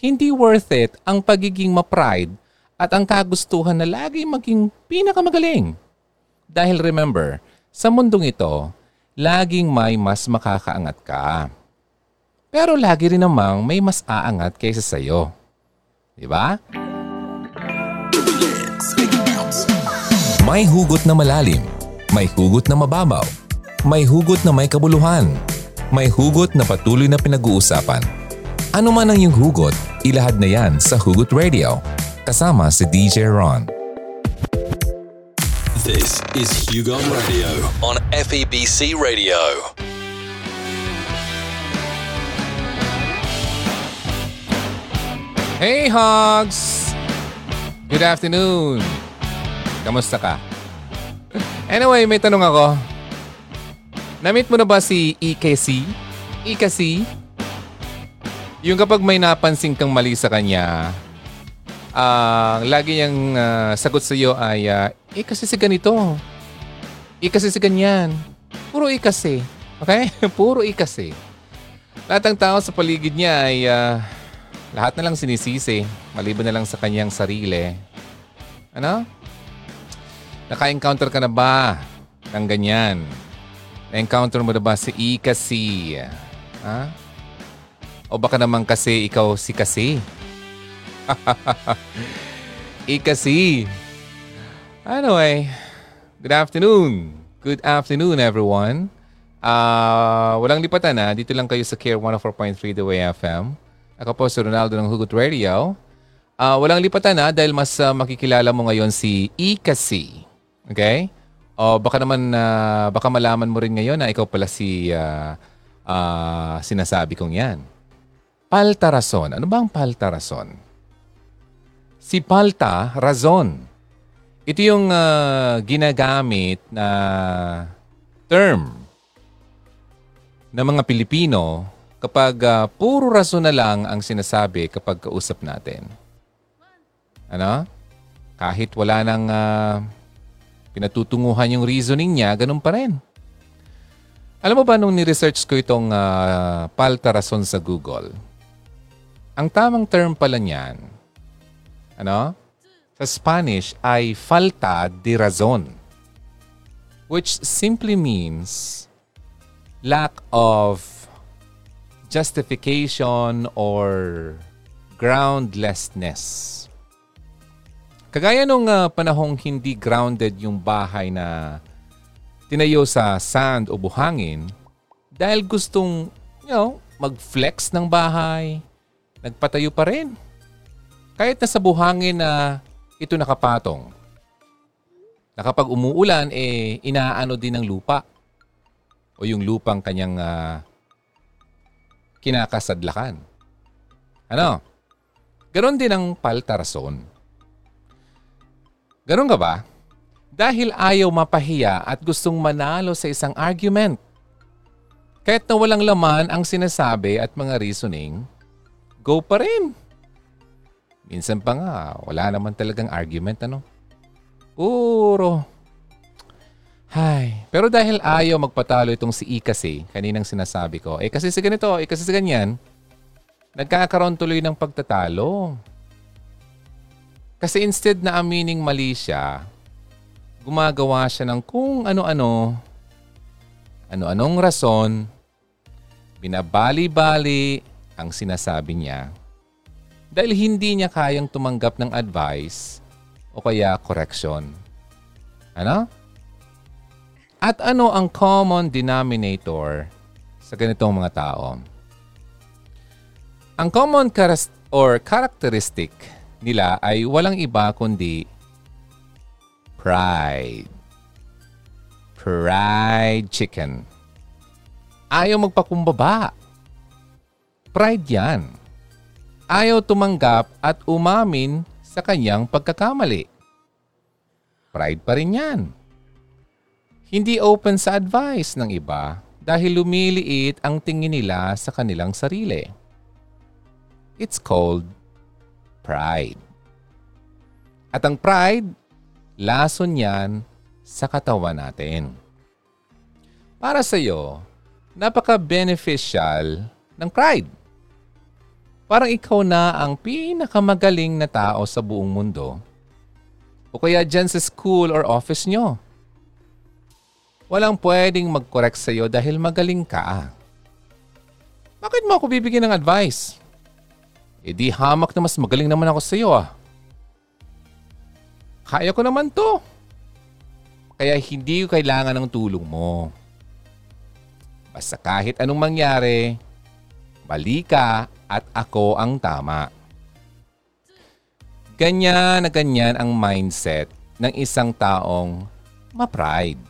hindi worth it ang pagiging ma-pride at ang kagustuhan na lagi maging pinakamagaling. Dahil remember, sa mundong ito, laging may mas makakaangat ka. Pero lagi rin namang may mas aangat kaysa sa'yo. Di ba? May hugot na malalim. May hugot na mababaw. May hugot na may kabuluhan. May hugot na patuloy na pinag-uusapan. Ano man ang iyong hugot, ilahad na yan sa Hugot Radio kasama si DJ Ron. This is Hugo Radio on FEBC Radio. Hey Hogs! Good afternoon! Kamusta ka? Anyway, may tanong ako. Namit mo na ba si EKC? EKC? Yung kapag may napansin kang mali sa kanya, ang uh, lagi niyang uh, sagot sa iyo ay, uh, eh kasi si ganito. Eh kasi si ganyan. Puro eh kasi. Okay? Puro eh kasi. Lahat ng tao sa paligid niya ay uh, lahat na lang sinisisi. Maliban na lang sa kanyang sarili. Ano? Naka-encounter ka na ba ng ganyan? Na-encounter mo na ba si E kasi? Ha? O baka naman kasi ikaw si kasi? Ikasi. Anyway, good afternoon. Good afternoon, everyone. Uh, walang lipatan na. Dito lang kayo sa Care 104.3 The Way FM. Ako po si Ronaldo ng Hugot Radio. Uh, walang lipatan na dahil mas uh, makikilala mo ngayon si Ikasi. Okay? O baka naman, uh, baka malaman mo rin ngayon na ikaw pala si uh, uh, sinasabi kong yan. Paltarason. Ano ba ang paltarason? Si palta, razon. Ito yung uh, ginagamit na term ng mga Pilipino kapag uh, puro rason na lang ang sinasabi kapag kausap natin. Ano? Kahit wala nang uh, pinatutunguhan yung reasoning niya, ganun pa rin. Alam mo ba nung ni-research ko itong uh, palta rason sa Google, ang tamang term pala niyan ano? Sa Spanish ay falta de razón, which simply means lack of justification or groundlessness. Kagaya nung uh, panahong hindi grounded yung bahay na tinayo sa sand o buhangin dahil gustong, you know, mag-flex ng bahay, nagpatayo pa rin kahit na sa buhangin na ito nakapatong, na kapag umuulan, eh, inaano din ng lupa o yung lupang kanyang uh, kinakasadlakan. Ano? Ganon din ang paltarason. Ganon ka ba? Dahil ayaw mapahiya at gustong manalo sa isang argument. Kahit na walang laman ang sinasabi at mga reasoning, go pa rin. Minsan pa nga, wala naman talagang argument, ano? Puro. Hay. Pero dahil ayaw magpatalo itong si E kasi, kaninang sinasabi ko, eh kasi sa ganito, eh kasi sa ganyan, nagkakaroon tuloy ng pagtatalo. Kasi instead na amining mali siya, gumagawa siya ng kung ano-ano, ano-anong rason, binabali-bali ang sinasabi niya dahil hindi niya kayang tumanggap ng advice o kaya correction. Ano? At ano ang common denominator sa ganitong mga tao? Ang common karas- or characteristic nila ay walang iba kundi pride. Pride chicken. Ayaw magpakumbaba. Pride yan ayaw tumanggap at umamin sa kanyang pagkakamali. Pride pa rin yan. Hindi open sa advice ng iba dahil lumiliit ang tingin nila sa kanilang sarili. It's called pride. At ang pride, lason yan sa katawan natin. Para sa iyo, napaka-beneficial ng pride Parang ikaw na ang pinakamagaling na tao sa buong mundo. O kaya dyan sa school or office nyo. Walang pwedeng mag-correct sa'yo dahil magaling ka. Bakit mo ako bibigyan ng advice? E di hamak na mas magaling naman ako sa'yo ah. Kaya ko naman to. Kaya hindi ko kailangan ng tulong mo. Basta kahit anong mangyari, mali ka at ako ang tama. Ganyan na ganyan ang mindset ng isang taong ma-pride.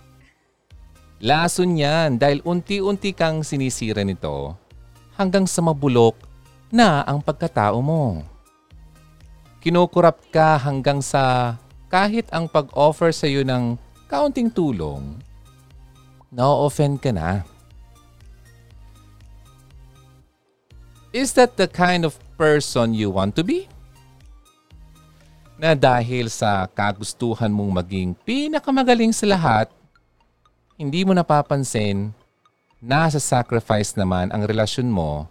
Lason yan dahil unti-unti kang sinisira nito hanggang sa mabulok na ang pagkatao mo. Kinukurap ka hanggang sa kahit ang pag-offer sa iyo ng kaunting tulong, na-offend ka na. Is that the kind of person you want to be? Na dahil sa kagustuhan mong maging pinakamagaling sa lahat, hindi mo napapansin na sa sacrifice naman ang relasyon mo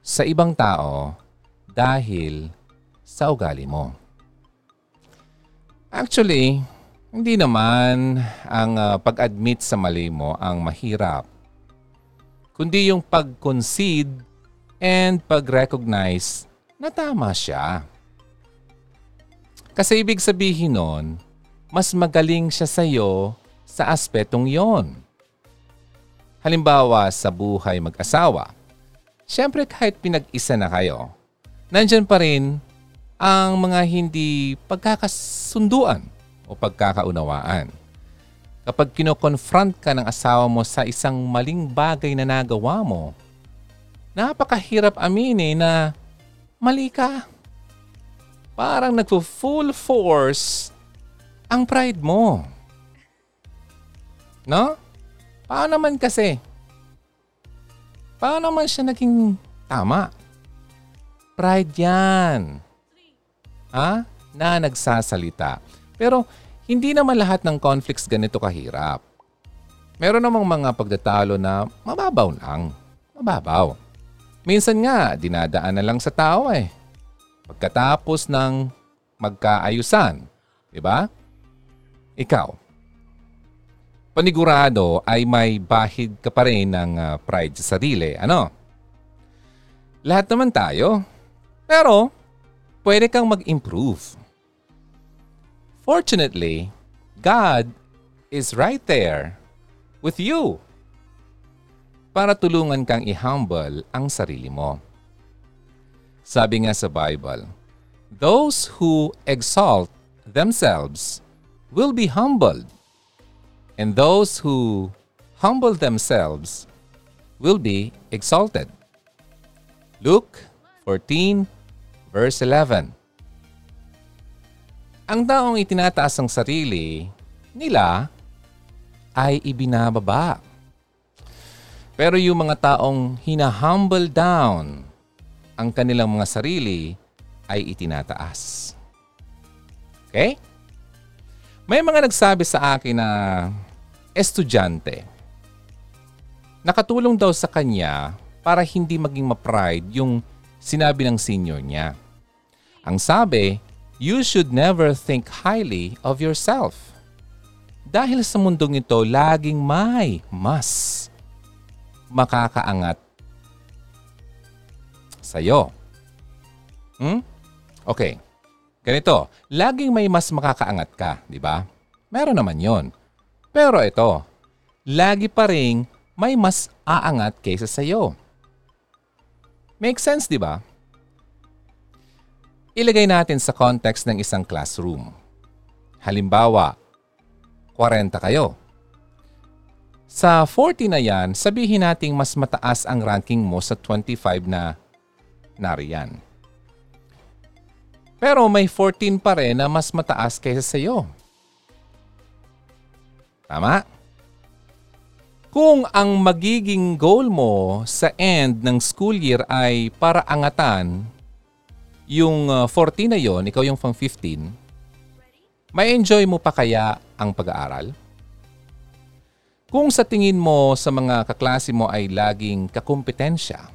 sa ibang tao dahil sa ugali mo. Actually, hindi naman ang uh, pag-admit sa mali mo ang mahirap, kundi yung pag-concede and pag-recognize na tama siya. Kasi ibig sabihin nun, mas magaling siya sa iyo sa aspetong yon. Halimbawa sa buhay mag-asawa, syempre kahit pinag-isa na kayo, nandyan pa rin ang mga hindi pagkakasunduan o pagkakaunawaan. Kapag kinoconfront ka ng asawa mo sa isang maling bagay na nagawa mo, napakahirap aminin na mali ka. Parang nagpo-full force ang pride mo. No? Paano naman kasi? Paano naman siya naging tama? Pride yan. Ha? Na nagsasalita. Pero hindi naman lahat ng conflicts ganito kahirap. Meron namang mga pagdatalo na mababaw lang. Mababaw. Minsan nga, dinadaan na lang sa tao eh. Pagkatapos ng magkaayusan, di ba? Ikaw, panigurado ay may bahid ka pa rin ng uh, pride sa sarili. Ano? Lahat naman tayo. Pero, pwede kang mag-improve. Fortunately, God is right there with you para tulungan kang i-humble ang sarili mo. Sabi nga sa Bible, Those who exalt themselves will be humbled, and those who humble themselves will be exalted. Luke 14 verse 11 Ang taong itinataas ang sarili nila ay ibinababa pero yung mga taong hinahumble down ang kanilang mga sarili ay itinataas. Okay? May mga nagsabi sa akin na estudyante. Nakatulong daw sa kanya para hindi maging ma-pride yung sinabi ng senior niya. Ang sabi, you should never think highly of yourself. Dahil sa mundong ito, laging may mas makakaangat sa'yo. Hmm? Okay. Ganito, laging may mas makakaangat ka, di ba? Meron naman yon. Pero ito, lagi pa rin may mas aangat kaysa sa'yo. Make sense, di ba? Ilagay natin sa context ng isang classroom. Halimbawa, 40 kayo. Sa 40 na yan, sabihin nating mas mataas ang ranking mo sa 25 na nariyan. Pero may 14 pa rin na mas mataas kaysa sa iyo. Tama? Kung ang magiging goal mo sa end ng school year ay para angatan yung 14 uh, na yon, ikaw yung pang 15, may enjoy mo pa kaya ang pag-aaral? Kung sa tingin mo sa mga kaklase mo ay laging kakumpetensya,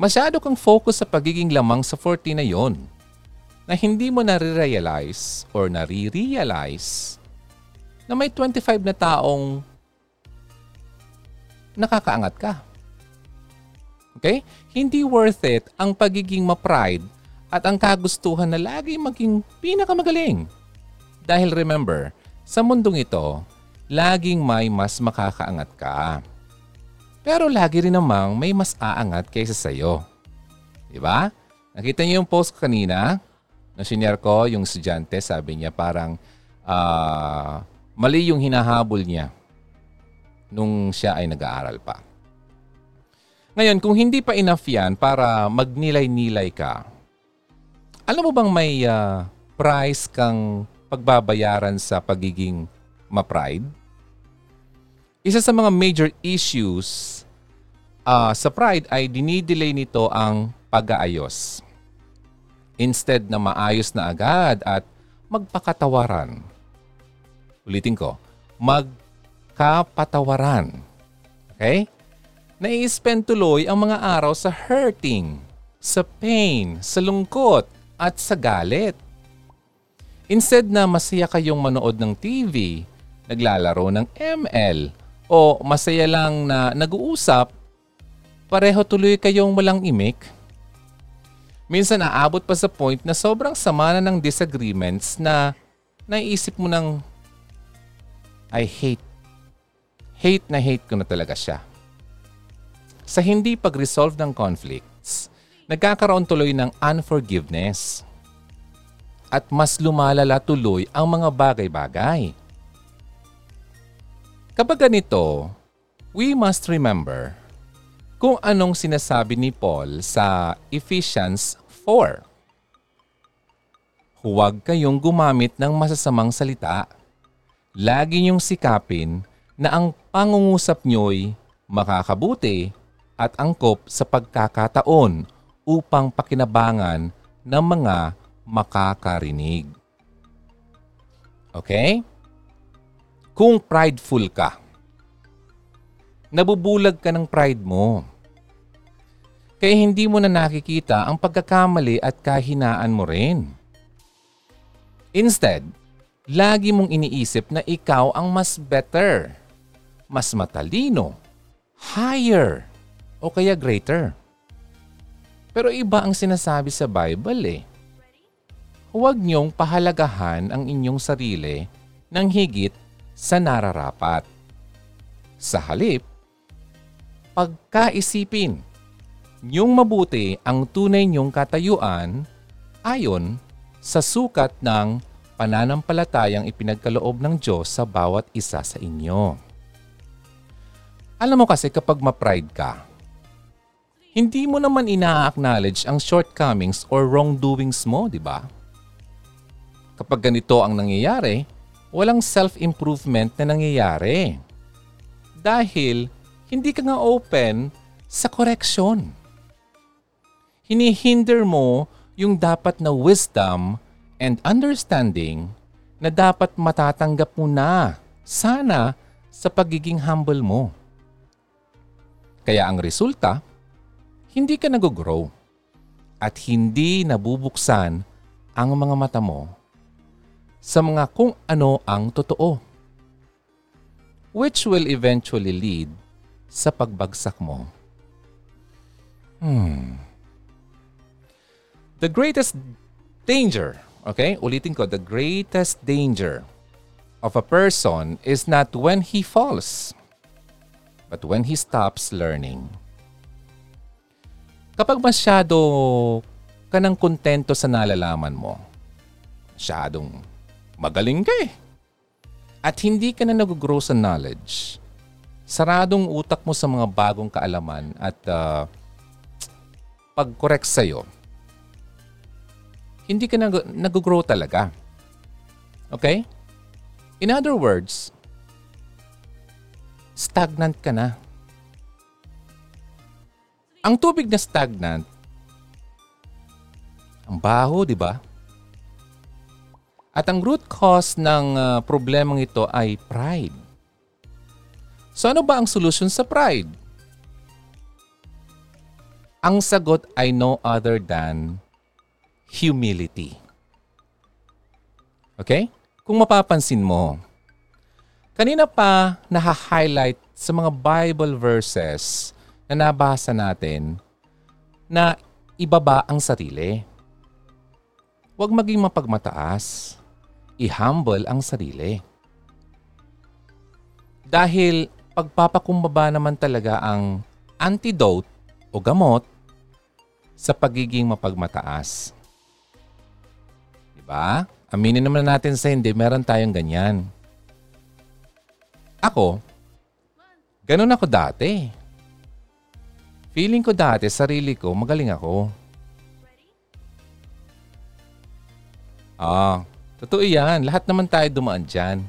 Masyado kang focus sa pagiging lamang sa 40 na yon na hindi mo nare-realize or nare-realize na may 25 na taong nakakaangat ka. Okay? Hindi worth it ang pagiging ma-pride at ang kagustuhan na lagi maging pinakamagaling. Dahil remember, sa mundong ito, laging may mas makakaangat ka. Pero lagi rin namang may mas aangat kaysa sa'yo. Diba? Nakita niyo yung post ko kanina? Na senior ko, yung estudyante, sabi niya parang uh, mali yung hinahabol niya nung siya ay nag-aaral pa. Ngayon, kung hindi pa enough yan para magnilay-nilay ka, alam mo bang may uh, price kang pagbabayaran sa pagiging ma-pride? Isa sa mga major issues uh, sa pride ay dinidelay nito ang pag-aayos. Instead na maayos na agad at magpakatawaran. Ulitin ko, magkapatawaran. Okay? Nai-spend tuloy ang mga araw sa hurting, sa pain, sa lungkot, at sa galit. Instead na masaya kayong manood ng TV, naglalaro ng ML, o masaya lang na nag-uusap, pareho tuloy kayong walang imik? Minsan naabot pa sa point na sobrang sama na ng disagreements na naiisip mo ng I hate. Hate na hate ko na talaga siya. Sa hindi pag-resolve ng conflicts, nagkakaroon tuloy ng unforgiveness. At mas lumalala tuloy ang mga bagay-bagay. Kapag ganito, we must remember kung anong sinasabi ni Paul sa Ephesians 4. Huwag kayong gumamit ng masasamang salita. Lagi niyong sikapin na ang pangungusap niyo'y makakabuti at angkop sa pagkakataon upang pakinabangan ng mga makakarinig. Okay? Kung prideful ka, nabubulag ka ng pride mo. Kaya hindi mo na nakikita ang pagkakamali at kahinaan mo rin. Instead, lagi mong iniisip na ikaw ang mas better, mas matalino, higher, o kaya greater. Pero iba ang sinasabi sa Bible eh. Huwag niyong pahalagahan ang inyong sarili ng higit sa nararapat. Sa halip, pagkaisipin niyong mabuti ang tunay niyong katayuan ayon sa sukat ng pananampalatayang ipinagkaloob ng Diyos sa bawat isa sa inyo. Alam mo kasi kapag ma-pride ka, hindi mo naman ina-acknowledge ang shortcomings or wrongdoings mo, di ba? Kapag ganito ang nangyayari, walang self-improvement na nangyayari. Dahil hindi ka nga open sa correction. Hinihinder mo yung dapat na wisdom and understanding na dapat matatanggap mo na sana sa pagiging humble mo. Kaya ang resulta, hindi ka nag-grow at hindi nabubuksan ang mga mata mo sa mga kung ano ang totoo. Which will eventually lead sa pagbagsak mo. Hmm. The greatest danger, okay? Ulitin ko, the greatest danger of a person is not when he falls, but when he stops learning. Kapag masyado ka ng kontento sa nalalaman mo, masyadong magaling ka eh. At hindi ka na nag-grow sa knowledge. Saradong utak mo sa mga bagong kaalaman at uh, pag-correct sa'yo, hindi ka nag- nag-grow talaga. Okay? In other words, stagnant ka na. Ang tubig na stagnant, ang baho, di ba? At ang root cause ng uh, problemang ito ay pride. So ano ba ang solusyon sa pride? Ang sagot ay no other than humility. Okay? Kung mapapansin mo, kanina pa naha-highlight sa mga Bible verses na nabasa natin na ibaba ang sarili. Huwag maging mapagmataas. I-humble ang sarili. Dahil pagpapakumbaba naman talaga ang antidote o gamot sa pagiging mapagmataas. Diba? Aminin naman natin sa hindi, meron tayong ganyan. Ako, ganun ako dati. Feeling ko dati, sarili ko, magaling ako. Ah, totoo yan. Lahat naman tayo dumaan dyan.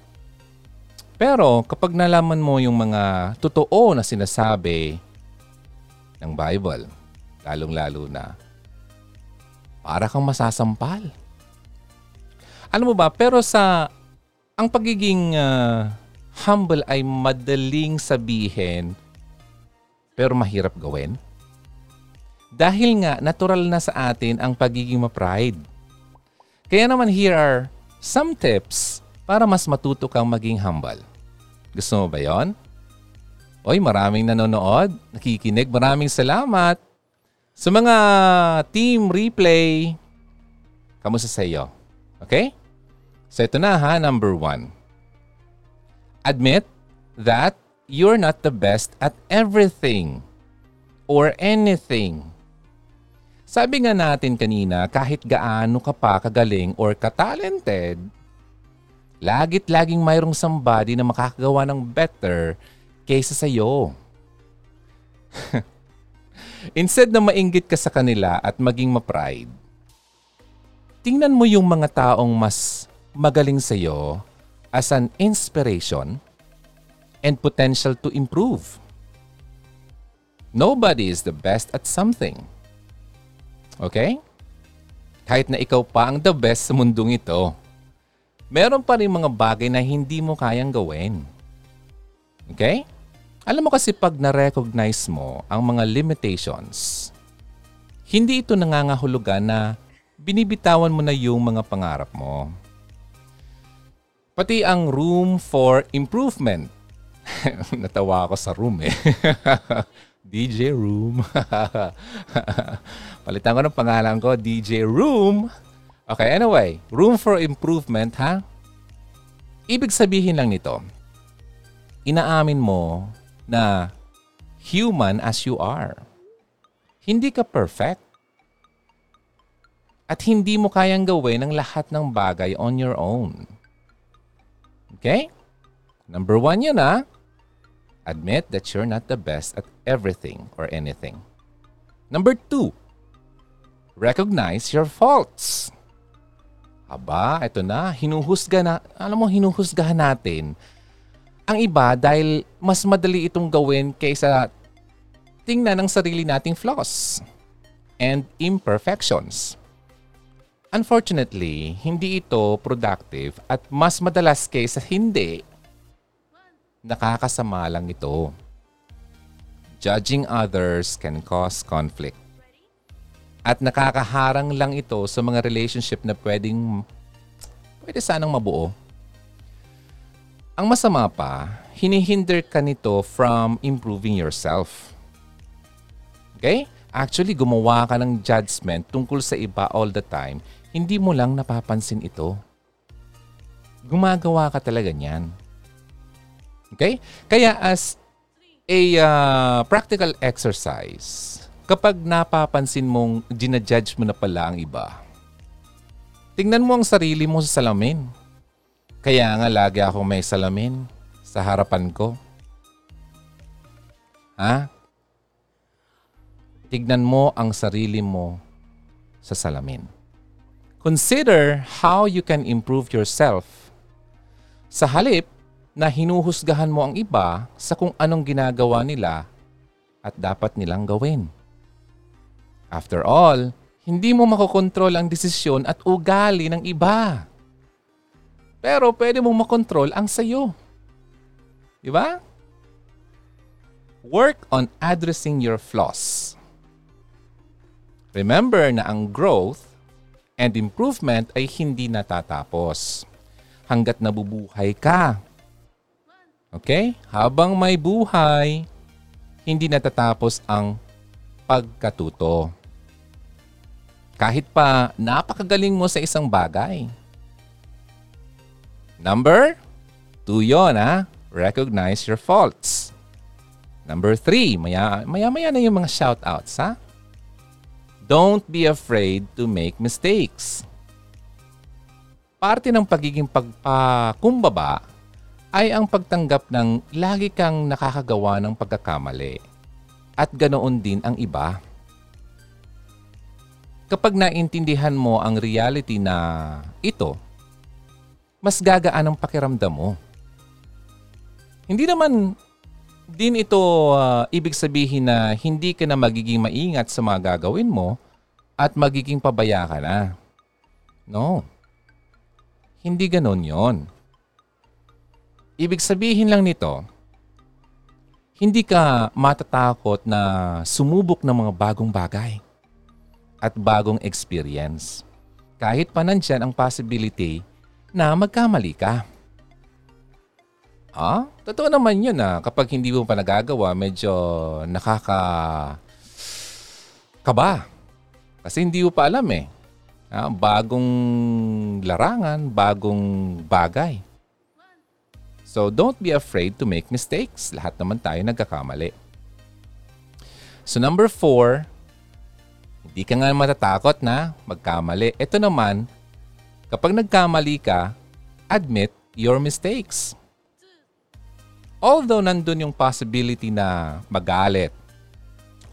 Pero kapag nalaman mo yung mga totoo na sinasabi ng Bible, lalong-lalo na, para kang masasampal. Alam mo ba, pero sa ang pagiging uh, humble ay madaling sabihin pero mahirap gawin. Dahil nga natural na sa atin ang pagiging ma-pride. Kaya naman here are some tips para mas matuto kang maging humble. Gusto mo ba yon? Oy, maraming nanonood, nakikinig. Maraming salamat. Sa mga team replay, kamusta sa iyo? Okay? So ito na ha, number one. Admit that you're not the best at everything or anything. Sabi nga natin kanina, kahit gaano ka pa kagaling or katalented, lagit laging mayroong somebody na makakagawa ng better kaysa sa iyo. Instead na mainggit ka sa kanila at maging ma-pride, tingnan mo yung mga taong mas magaling sa iyo as an inspiration and potential to improve. Nobody is the best at something. Okay? Kahit na ikaw pa ang the best sa mundong ito, meron pa rin mga bagay na hindi mo kayang gawin. Okay? Alam mo kasi pag na-recognize mo ang mga limitations, hindi ito nangangahulugan na binibitawan mo na yung mga pangarap mo. Pati ang room for improvement. Natawa ako sa room eh. DJ Room. Palitan ko ng pangalan ko, DJ Room. Okay, anyway, room for improvement ha? Ibig sabihin lang nito, inaamin mo na human as you are. Hindi ka perfect. At hindi mo kayang gawin ang lahat ng bagay on your own. Okay? Number one yun ah. Admit that you're not the best at everything or anything. Number two, recognize your faults. Aba, ito na, hinuhusga na, alam mo, hinuhusgahan natin ang iba dahil mas madali itong gawin kaysa tingnan ang sarili nating flaws and imperfections. Unfortunately, hindi ito productive at mas madalas kaysa hindi nakakasama lang ito. Judging others can cause conflict. At nakakaharang lang ito sa mga relationship na pwedeng pwede sanang mabuo. Ang masama pa, hinihinder ka nito from improving yourself. Okay? Actually, gumawa ka ng judgment tungkol sa iba all the time, hindi mo lang napapansin ito. Gumagawa ka talaga niyan. Okay? Kaya as a uh, practical exercise, kapag napapansin mong ginajudge mo na pala ang iba, tingnan mo ang sarili mo sa salamin. Kaya nga lagi ako may salamin sa harapan ko. Ha? Tignan mo ang sarili mo sa salamin. Consider how you can improve yourself. Sa halip na hinuhusgahan mo ang iba sa kung anong ginagawa nila at dapat nilang gawin. After all, hindi mo makokontrol ang desisyon at ugali ng iba. Pero pwede mong makontrol ang sayo. Di ba? Work on addressing your flaws. Remember na ang growth and improvement ay hindi natatapos hanggat nabubuhay ka. Okay? Habang may buhay, hindi natatapos ang pagkatuto. Kahit pa napakagaling mo sa isang bagay. Number two yun, ha? Recognize your faults. Number three, maya, maya-maya na yung mga shoutouts, ha? Don't be afraid to make mistakes. Parte ng pagiging pagpakumbaba ay ang pagtanggap ng lagi kang nakakagawa ng pagkakamali. At ganoon din ang iba. Kapag naintindihan mo ang reality na ito, mas gagaan ang pakiramdam mo. Hindi naman din ito uh, ibig sabihin na hindi ka na magiging maingat sa mga gagawin mo at magiging pabaya ka na. No. Hindi ganon yon. Ibig sabihin lang nito, hindi ka matatakot na sumubok ng mga bagong bagay at bagong experience. Kahit pa nandyan ang possibility na magkamali ka. Ah, totoo naman yun ah. Kapag hindi mo pa nagagawa, medyo nakaka... kaba. Kasi hindi mo pa alam eh. Ah, bagong larangan, bagong bagay. So don't be afraid to make mistakes. Lahat naman tayo nagkakamali. So number four, hindi ka nga matatakot na magkamali. Ito naman, kapag nagkamali ka, admit your mistakes. Although nandun yung possibility na magalit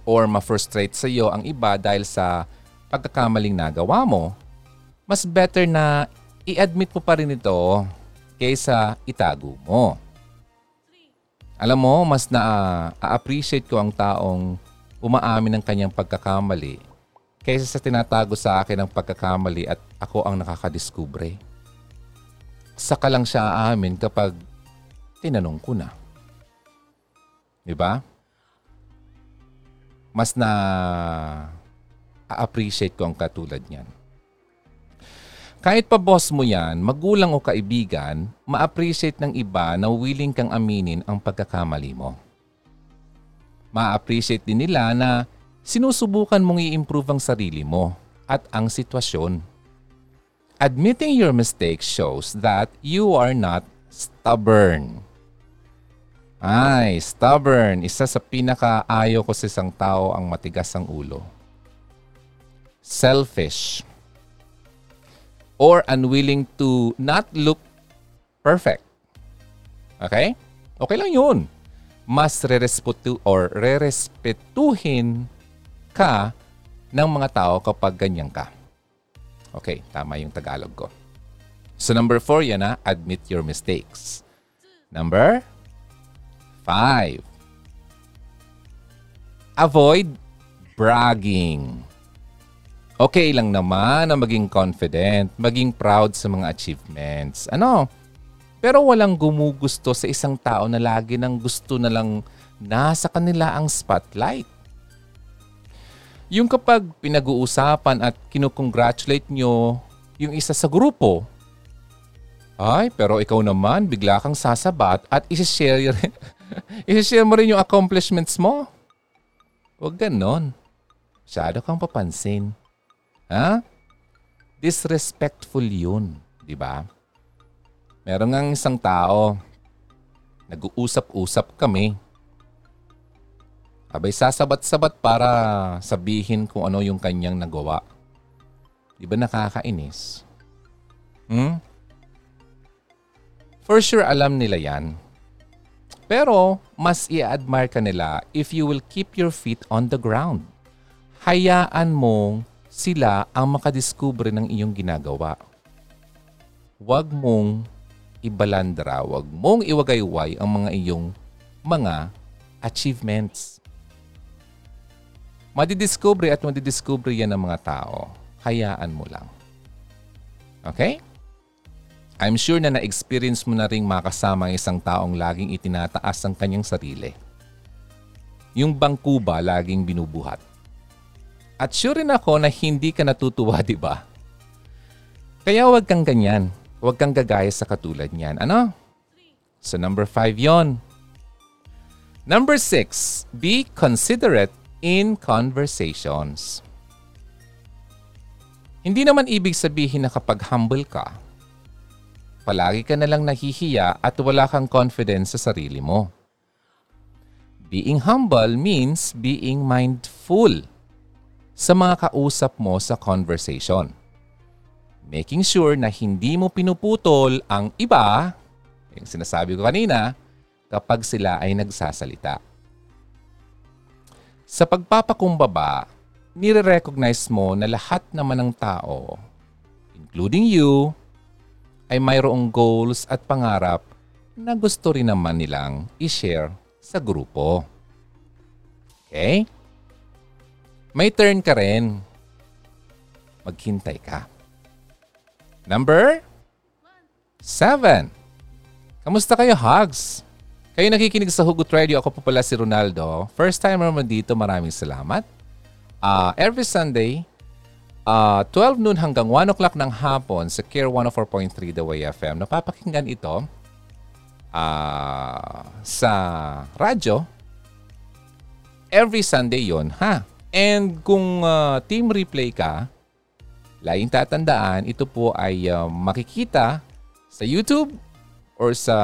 or ma-frustrate sa iyo ang iba dahil sa pagkakamaling nagawa mo, mas better na i-admit mo pa rin ito kaysa itago mo. Alam mo, mas na-appreciate ko ang taong umaamin ng kanyang pagkakamali kaysa sa tinatago sa akin ang pagkakamali at ako ang nakakadiskubre. Saka lang siya aamin kapag tinanong ko na. Di ba? Mas na appreciate ko ang katulad niyan. Kahit pa boss mo yan, magulang o kaibigan, ma-appreciate ng iba na willing kang aminin ang pagkakamali mo. Ma-appreciate din nila na sinusubukan mong i-improve ang sarili mo at ang sitwasyon. Admitting your mistake shows that you are not stubborn. Ay, stubborn. Isa sa pinakaayo ko sa isang tao ang matigas ang ulo. Selfish. Or unwilling to not look perfect. Okay? Okay lang yun. Mas re-respetu or re-respetuhin ka ng mga tao kapag ganyan ka. Okay, tama yung Tagalog ko. So number four yan na, admit your mistakes. Number five. Avoid bragging. Okay lang naman na maging confident, maging proud sa mga achievements. Ano? Pero walang gumugusto sa isang tao na lagi nang gusto na lang nasa kanila ang spotlight. Yung kapag pinag-uusapan at kinukongratulate nyo yung isa sa grupo, ay, pero ikaw naman, bigla kang sasabat at isi-share, isi-share mo rin yung accomplishments mo. Huwag ganon. Masyado kang papansin. Ha? Disrespectful yun, di ba? Meron nga isang tao, nag-uusap-usap kami. Abay sasabat-sabat para sabihin kung ano yung kanyang nagawa. Di ba nakakainis? Hmm? For sure alam nila yan. Pero mas i-admire ka nila if you will keep your feet on the ground. Hayaan mong sila ang makadiskubre ng iyong ginagawa. Huwag mong ibalandra, huwag mong iwagayway ang mga iyong mga achievements. Madidiscover at madidiscover yan ng mga tao. Hayaan mo lang. Okay? I'm sure na na-experience mo na rin makasama ang isang taong laging itinataas ang kanyang sarili. Yung bangkuba laging binubuhat. At sure rin ako na hindi ka natutuwa, di ba? Kaya huwag kang ganyan. Huwag kang gagaya sa katulad niyan. Ano? So number five yon. Number six, be considerate in conversations. Hindi naman ibig sabihin na kapag humble ka, palagi ka na lang nahihiya at wala kang confidence sa sarili mo. Being humble means being mindful sa mga kausap mo sa conversation. Making sure na hindi mo pinuputol ang iba, yung sinasabi ko kanina, kapag sila ay nagsasalita. Sa pagpapakumbaba, nire-recognize mo na lahat naman ng tao, including you, ay mayroong goals at pangarap na gusto rin naman nilang i-share sa grupo. Okay? May turn ka rin. Maghintay ka. Number seven. Kamusta kayo, Hugs? Kayo nakikinig sa Hugot Radio. Ako po pala si Ronaldo. First time naman dito. Maraming salamat. Uh, every Sunday, uh, 12 noon hanggang 1 o'clock ng hapon sa Care 104.3 The Way FM. Napapakinggan ito uh, sa radyo. Every Sunday yon ha? And kung uh, team replay ka, laging tatandaan, ito po ay uh, makikita sa YouTube or sa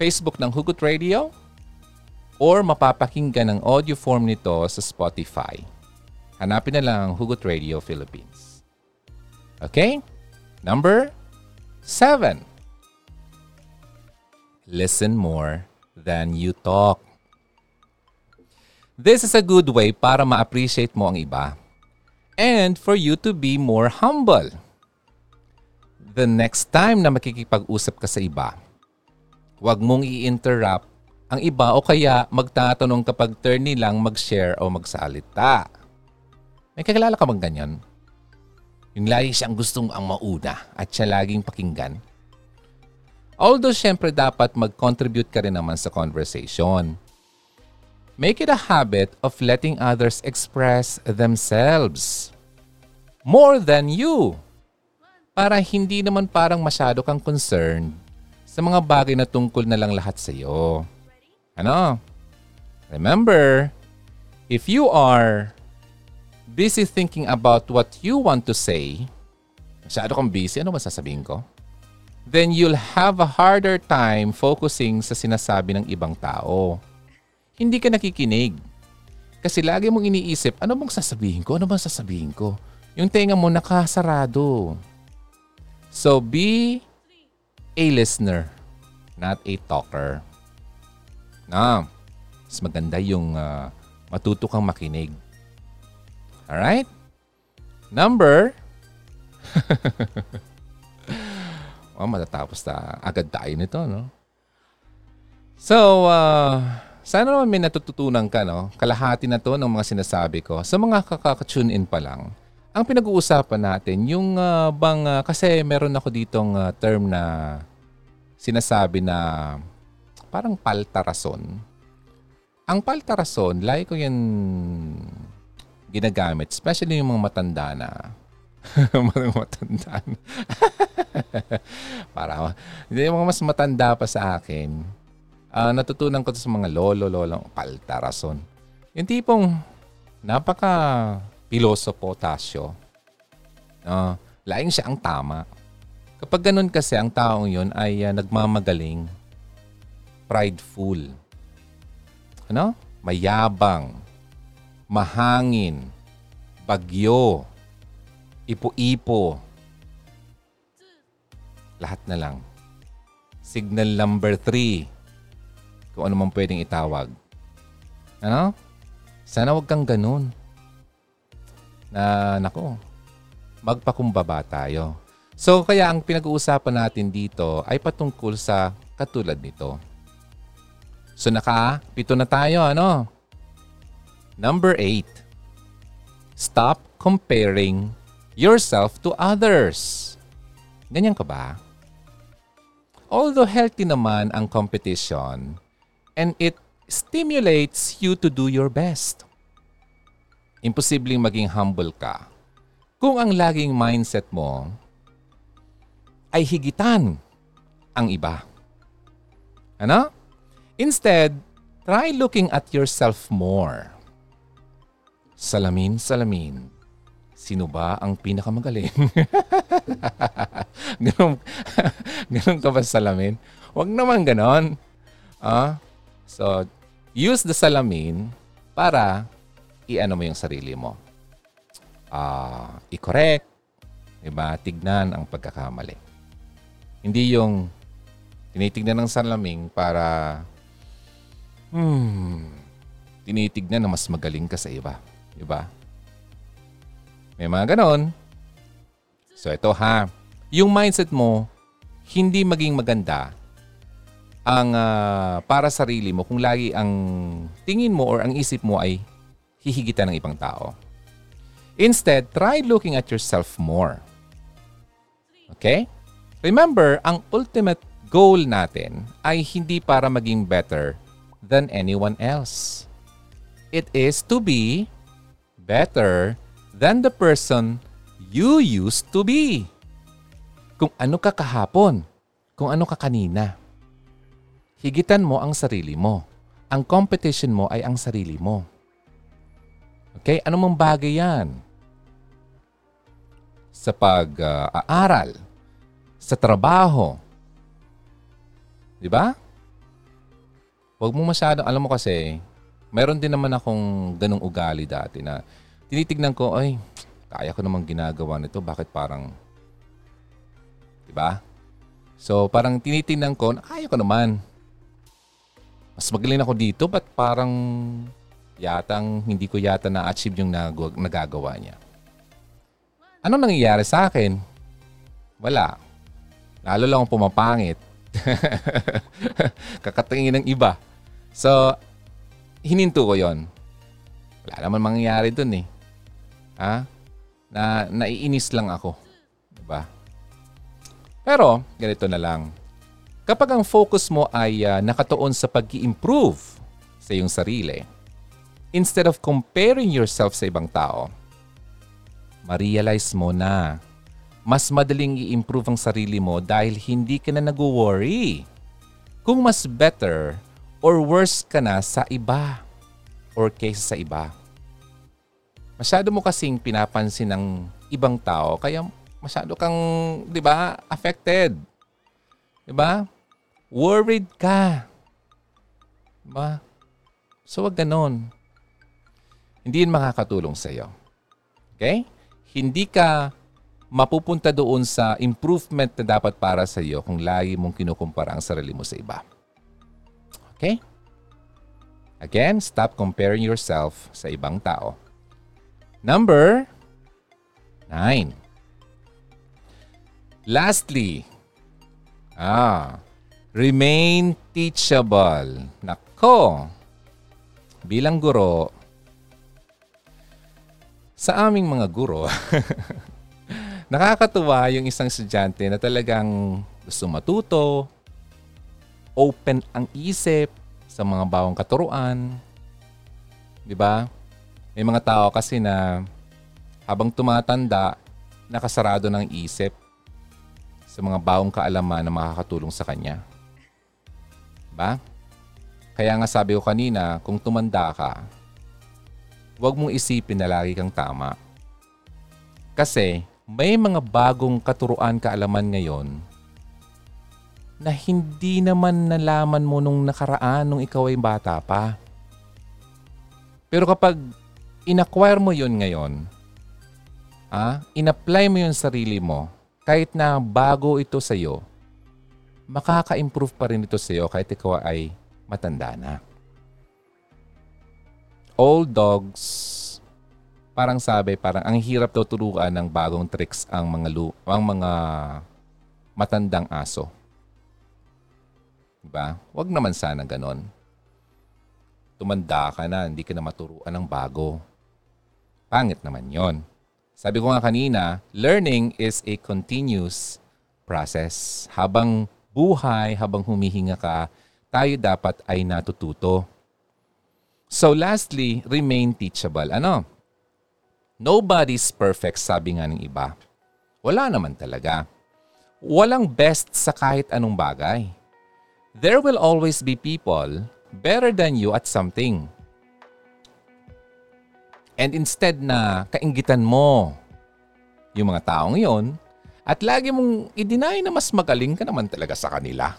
Facebook ng Hugot Radio or mapapakinggan ng audio form nito sa Spotify. Hanapin na lang Hugot Radio Philippines. Okay? Number seven. Listen more than you talk. This is a good way para ma-appreciate mo ang iba and for you to be more humble. The next time na makikipag-usap ka sa iba, huwag mong i-interrupt ang iba o kaya magtatanong kapag turn nilang mag-share o magsalita. May kakilala ka bang ganyan? Yung lagi siyang gustong ang mauna at siya laging pakinggan. Although syempre dapat mag-contribute ka rin naman sa conversation. Make it a habit of letting others express themselves more than you para hindi naman parang masyado kang concerned sa mga bagay na tungkol na lang lahat sa iyo. Ano? Remember, if you are busy thinking about what you want to say, masyado kang busy, ano masasabihin ko? Then you'll have a harder time focusing sa sinasabi ng ibang tao. Hindi ka nakikinig. Kasi lagi mong iniisip, ano bang sasabihin ko? Ano bang sasabihin ko? Yung tenga mo nakasarado. So be a listener, not a talker. Na, mas maganda yung uh, matuto kang makinig. Alright? Number. oh, matatapos na agad tayo nito, no? So, uh, sana naman may natututunan ka, no? Kalahati na to ng mga sinasabi ko. Sa mga kakaka-tune in pa lang, ang pinag-uusapan natin, yung uh, bang, uh, kasi meron ako ditong uh, term na sinasabi na parang paltarason. Ang paltarason, like ko yan ginagamit, especially yung mga matanda na. mga matanda na. Para, yung mga mas matanda pa sa akin. Uh, natutunan ko sa mga lolo, lolo, paltarason. Yung tipong napaka pilosopo, Tasyo. Uh, laing siya ang tama. Kapag ganun kasi, ang taong yun ay uh, nagmamagaling prideful. Ano? Mayabang, mahangin, bagyo, ipo-ipo. Lahat na lang. Signal number three. Kung ano man pwedeng itawag. Ano? Sana wag kang ganun. Na, nako, magpakumbaba tayo. So, kaya ang pinag-uusapan natin dito ay patungkol sa katulad nito. So naka, pito na tayo, ano? Number eight. Stop comparing yourself to others. Ganyan ka ba? Although healthy naman ang competition and it stimulates you to do your best. imposibleng maging humble ka kung ang laging mindset mo ay higitan ang iba. Ano? Instead, try looking at yourself more. Salamin, salamin. Sino ba ang pinakamagaling? ganun, ganun ka ba sa salamin? Huwag naman ganon. Ah? So, use the salamin para i-ano mo yung sarili mo. Ah, i-correct. Diba? Tignan ang pagkakamali. Hindi yung tinitignan ng salamin para hmm, tinitignan na mas magaling ka sa iba. Diba? May mga ganon. So ito ha, yung mindset mo, hindi maging maganda ang uh, para sarili mo kung lagi ang tingin mo or ang isip mo ay hihigitan ng ibang tao. Instead, try looking at yourself more. Okay? Remember, ang ultimate goal natin ay hindi para maging better than anyone else. It is to be better than the person you used to be. Kung ano ka kahapon, kung ano ka kanina. Higitan mo ang sarili mo. Ang competition mo ay ang sarili mo. Okay? Ano mong bagay yan? Sa pag-aaral, sa trabaho. Di ba? Huwag mo masyado, alam mo kasi, meron din naman akong ganong ugali dati na tinitignan ko, ay, kaya ko namang ginagawa nito. Bakit parang, di ba? So, parang tinitingnan ko, kaya ko naman. Mas magaling ako dito, but parang yatang hindi ko yata na-achieve yung nag- nagagawa niya. Ano nangyayari sa akin? Wala. Lalo lang akong pumapangit. Kakatingin ng iba. So, hininto ko yon. Wala naman mangyayari dun eh. Ha? Na naiinis lang ako. Diba? Pero, ganito na lang. Kapag ang focus mo ay uh, nakatuon sa pag improve sa iyong sarili, instead of comparing yourself sa ibang tao, ma-realize mo na mas madaling i-improve ang sarili mo dahil hindi ka na nag-worry kung mas better or worse ka na sa iba or kaysa sa iba. Masyado mo kasing pinapansin ng ibang tao kaya masyado kang, 'di ba, affected. 'Di ba? Worried ka. ba? So wag ganon. Hindi yun makakatulong sa iyo. Okay? Hindi ka mapupunta doon sa improvement na dapat para sa iyo kung lagi mong kinukumpara ang sarili mo sa iba. Okay? Again, stop comparing yourself sa ibang tao. Number nine. Lastly, ah, remain teachable. Nako, bilang guro, sa aming mga guro, nakakatuwa yung isang estudyante na talagang gusto matuto, open ang isip sa mga bawang katuruan. 'Di ba? May mga tao kasi na habang tumatanda, nakasarado ng isip sa mga baong kaalaman na makakatulong sa kanya. Ba? Kaya nga sabi ko kanina, kung tumanda ka, huwag mong isipin na lagi kang tama. Kasi may mga bagong katuruan kaalaman ngayon na hindi naman nalaman mo nung nakaraan nung ikaw ay bata pa. Pero kapag inacquire mo yun ngayon, ah, in-apply mo yun sa sarili mo, kahit na bago ito sa iyo, makaka-improve pa rin ito sa iyo kahit ikaw ay matanda na. Old dogs, parang sabi, parang ang hirap daw turuan ng bagong tricks ang mga lu ang mga matandang aso. Diba? Huwag naman sana ganon tumanda ka na, hindi ka na maturuan ng bago. Pangit naman yon. Sabi ko nga kanina, learning is a continuous process. Habang buhay, habang humihinga ka, tayo dapat ay natututo. So lastly, remain teachable. Ano? Nobody's perfect, sabi nga ng iba. Wala naman talaga. Walang best sa kahit anong bagay. There will always be people better than you at something. And instead na kaingitan mo yung mga taong yon at lagi mong i-deny na mas magaling ka naman talaga sa kanila.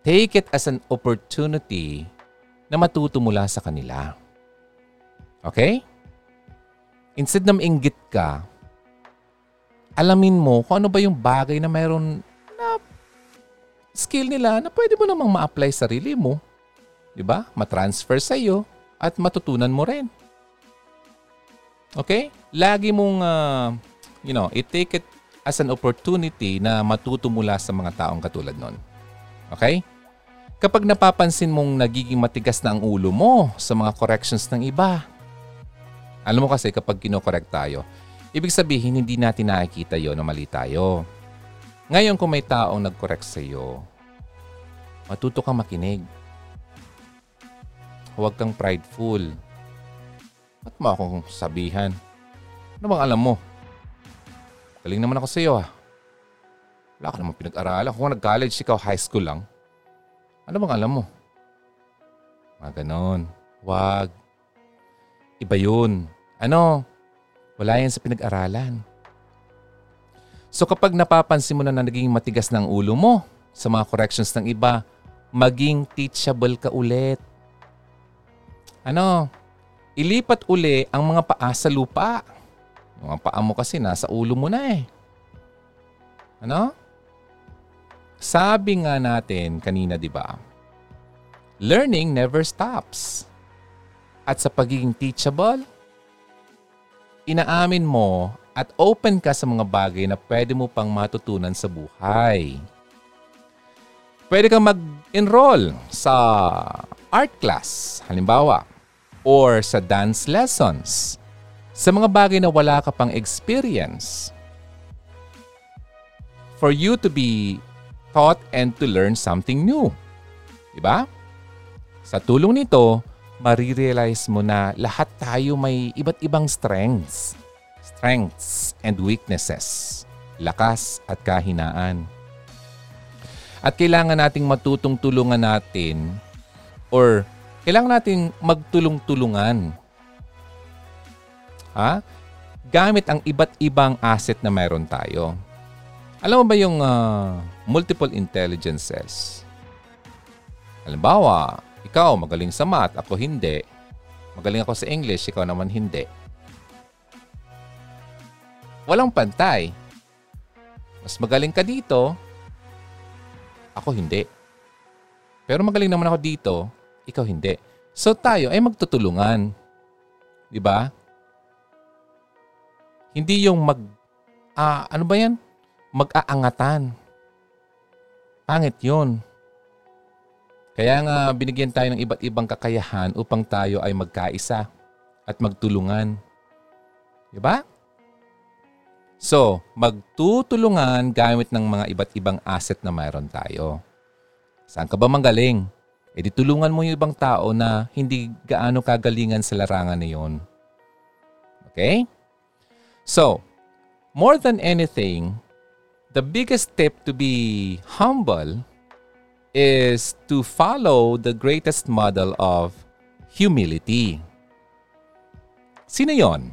Take it as an opportunity na matuto mula sa kanila. Okay? Instead na mainggit ka, alamin mo kung ano ba yung bagay na mayroon na skill nila na pwede mo namang ma-apply sa sarili mo. Ba? Ma-transfer sa iyo at matutunan mo rin. Okay? Lagi mong, uh, you know, i-take it as an opportunity na matuto mula sa mga taong katulad nun. Okay? Kapag napapansin mong nagiging matigas na ang ulo mo sa mga corrections ng iba, alam mo kasi kapag kinokorek tayo, ibig sabihin hindi natin nakikita yon na mali tayo. Ngayon kung may taong nag-correct sa iyo, matuto kang makinig. Huwag kang prideful. Ba't mo akong sabihan? Ano bang alam mo? Galing naman ako sa iyo ah. Wala ka naman pinag-aralan. Kung nag-college, ikaw high school lang. Ano bang alam mo? Mga ganon. Wag. Iba yun. Ano? Wala yan sa pinag-aralan. So kapag napapansin mo na, na naging matigas ng ulo mo sa mga corrections ng iba, maging teachable ka ulit. Ano? ilipat uli ang mga paa sa lupa. Mga paa mo kasi nasa ulo mo na eh. Ano? Sabi nga natin kanina, di ba? Learning never stops. At sa pagiging teachable, inaamin mo at open ka sa mga bagay na pwede mo pang matutunan sa buhay. Pwede kang mag-enroll sa art class, halimbawa or sa dance lessons. Sa mga bagay na wala ka pang experience. For you to be taught and to learn something new. Diba? Sa tulong nito, marirealize mo na lahat tayo may iba't ibang strengths. Strengths and weaknesses. Lakas at kahinaan. At kailangan nating matutong tulungan natin or kailangan natin magtulong-tulungan. Ha? Gamit ang iba't ibang asset na mayroon tayo. Alam mo ba yung uh, multiple intelligences? Halimbawa, ikaw magaling sa math, ako hindi. Magaling ako sa English, ikaw naman hindi. Walang pantay. Mas magaling ka dito, ako hindi. Pero magaling naman ako dito, ikaw hindi. So tayo ay magtutulungan. 'Di ba? Hindi yung mag uh, ano ba 'yan? Mag-aangatan. Pangit 'yon. Kaya nga binigyan tayo ng iba't ibang kakayahan upang tayo ay magkaisa at magtulungan. 'Di ba? So, magtutulungan gamit ng mga iba't ibang asset na mayroon tayo. Saan ka ba manggaling? E di tulungan mo yung ibang tao na hindi gaano kagalingan sa larangan na yun. Okay? So, more than anything, the biggest tip to be humble is to follow the greatest model of humility. Sino yon?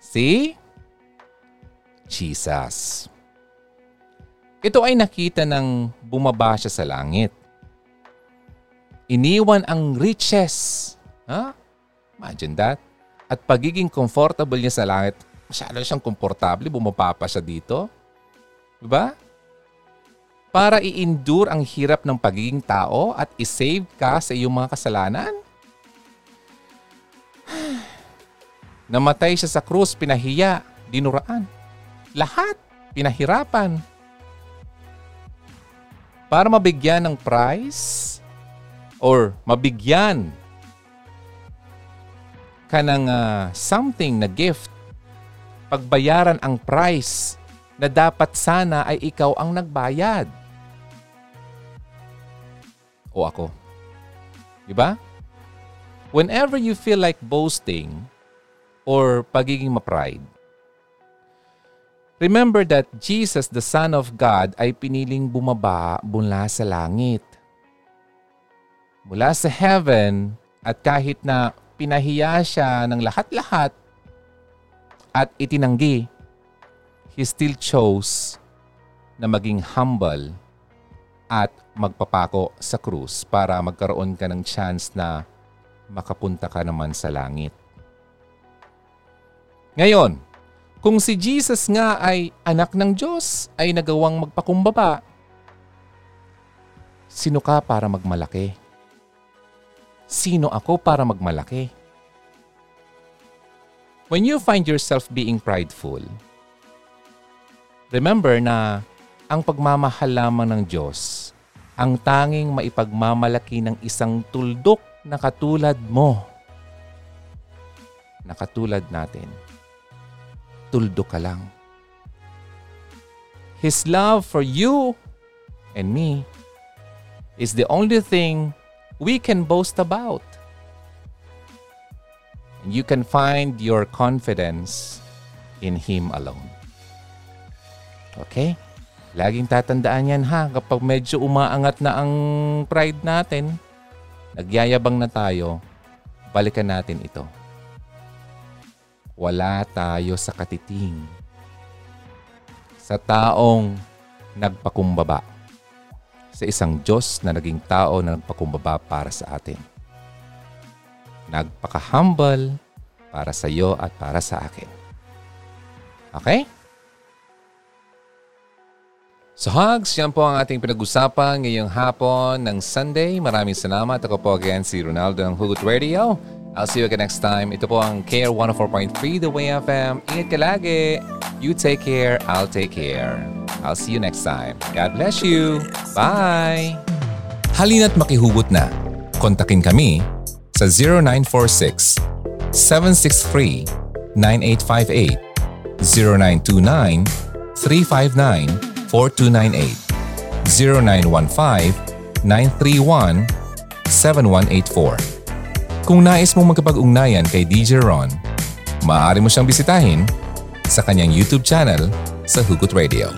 Si Jesus. Ito ay nakita ng bumaba siya sa langit Iniwan ang riches. Ha? Imagine that. At pagiging comfortable niya sa langit, masyado siyang komportable, bumaba pa siya dito. Diba? Para i-endure ang hirap ng pagiging tao at i-save ka sa iyong mga kasalanan. Namatay siya sa krus, pinahiya, dinuraan. Lahat, pinahirapan. Para mabigyan ng prize or mabigyan ka ng uh, something na gift, pagbayaran ang price na dapat sana ay ikaw ang nagbayad. O ako. Di ba? Whenever you feel like boasting, or pagiging ma-pride. Remember that Jesus, the Son of God, ay piniling bumaba mula sa langit. Mula sa heaven at kahit na pinahiya siya ng lahat-lahat at itinanggi, He still chose na maging humble at magpapako sa krus para magkaroon ka ng chance na makapunta ka naman sa langit. Ngayon, kung si Jesus nga ay anak ng Diyos, ay nagawang magpakumbaba, sino ka para magmalaki? Sino ako para magmalaki? When you find yourself being prideful, remember na ang pagmamahal lamang ng Diyos ang tanging maipagmamalaki ng isang tuldok na katulad mo. Na katulad natin tuldo ka lang. His love for you and me is the only thing we can boast about. And you can find your confidence in Him alone. Okay? Laging tatandaan yan ha. Kapag medyo umaangat na ang pride natin, nagyayabang na tayo, balikan natin ito wala tayo sa katiting. Sa taong nagpakumbaba. Sa isang Diyos na naging tao na nagpakumbaba para sa atin. Nagpaka-humble para sa iyo at para sa akin. Okay? So hugs, yan po ang ating pinag-usapan ngayong hapon ng Sunday. Maraming salamat. Ako po again si Ronaldo ng Hugot Radio. I'll see you again next time. Ito po ang Care 104.3 The Way FM. Ingat ka lagi. You take care, I'll take care. I'll see you next time. God bless you. Bye! Halina't makihugot na. Kontakin kami sa 0946 763 9858 0929 359 4298 0915 931 7184 kung nais mong magkapag-ugnayan kay DJ Ron, maaari mo siyang bisitahin sa kanyang YouTube channel sa Hugot Radio.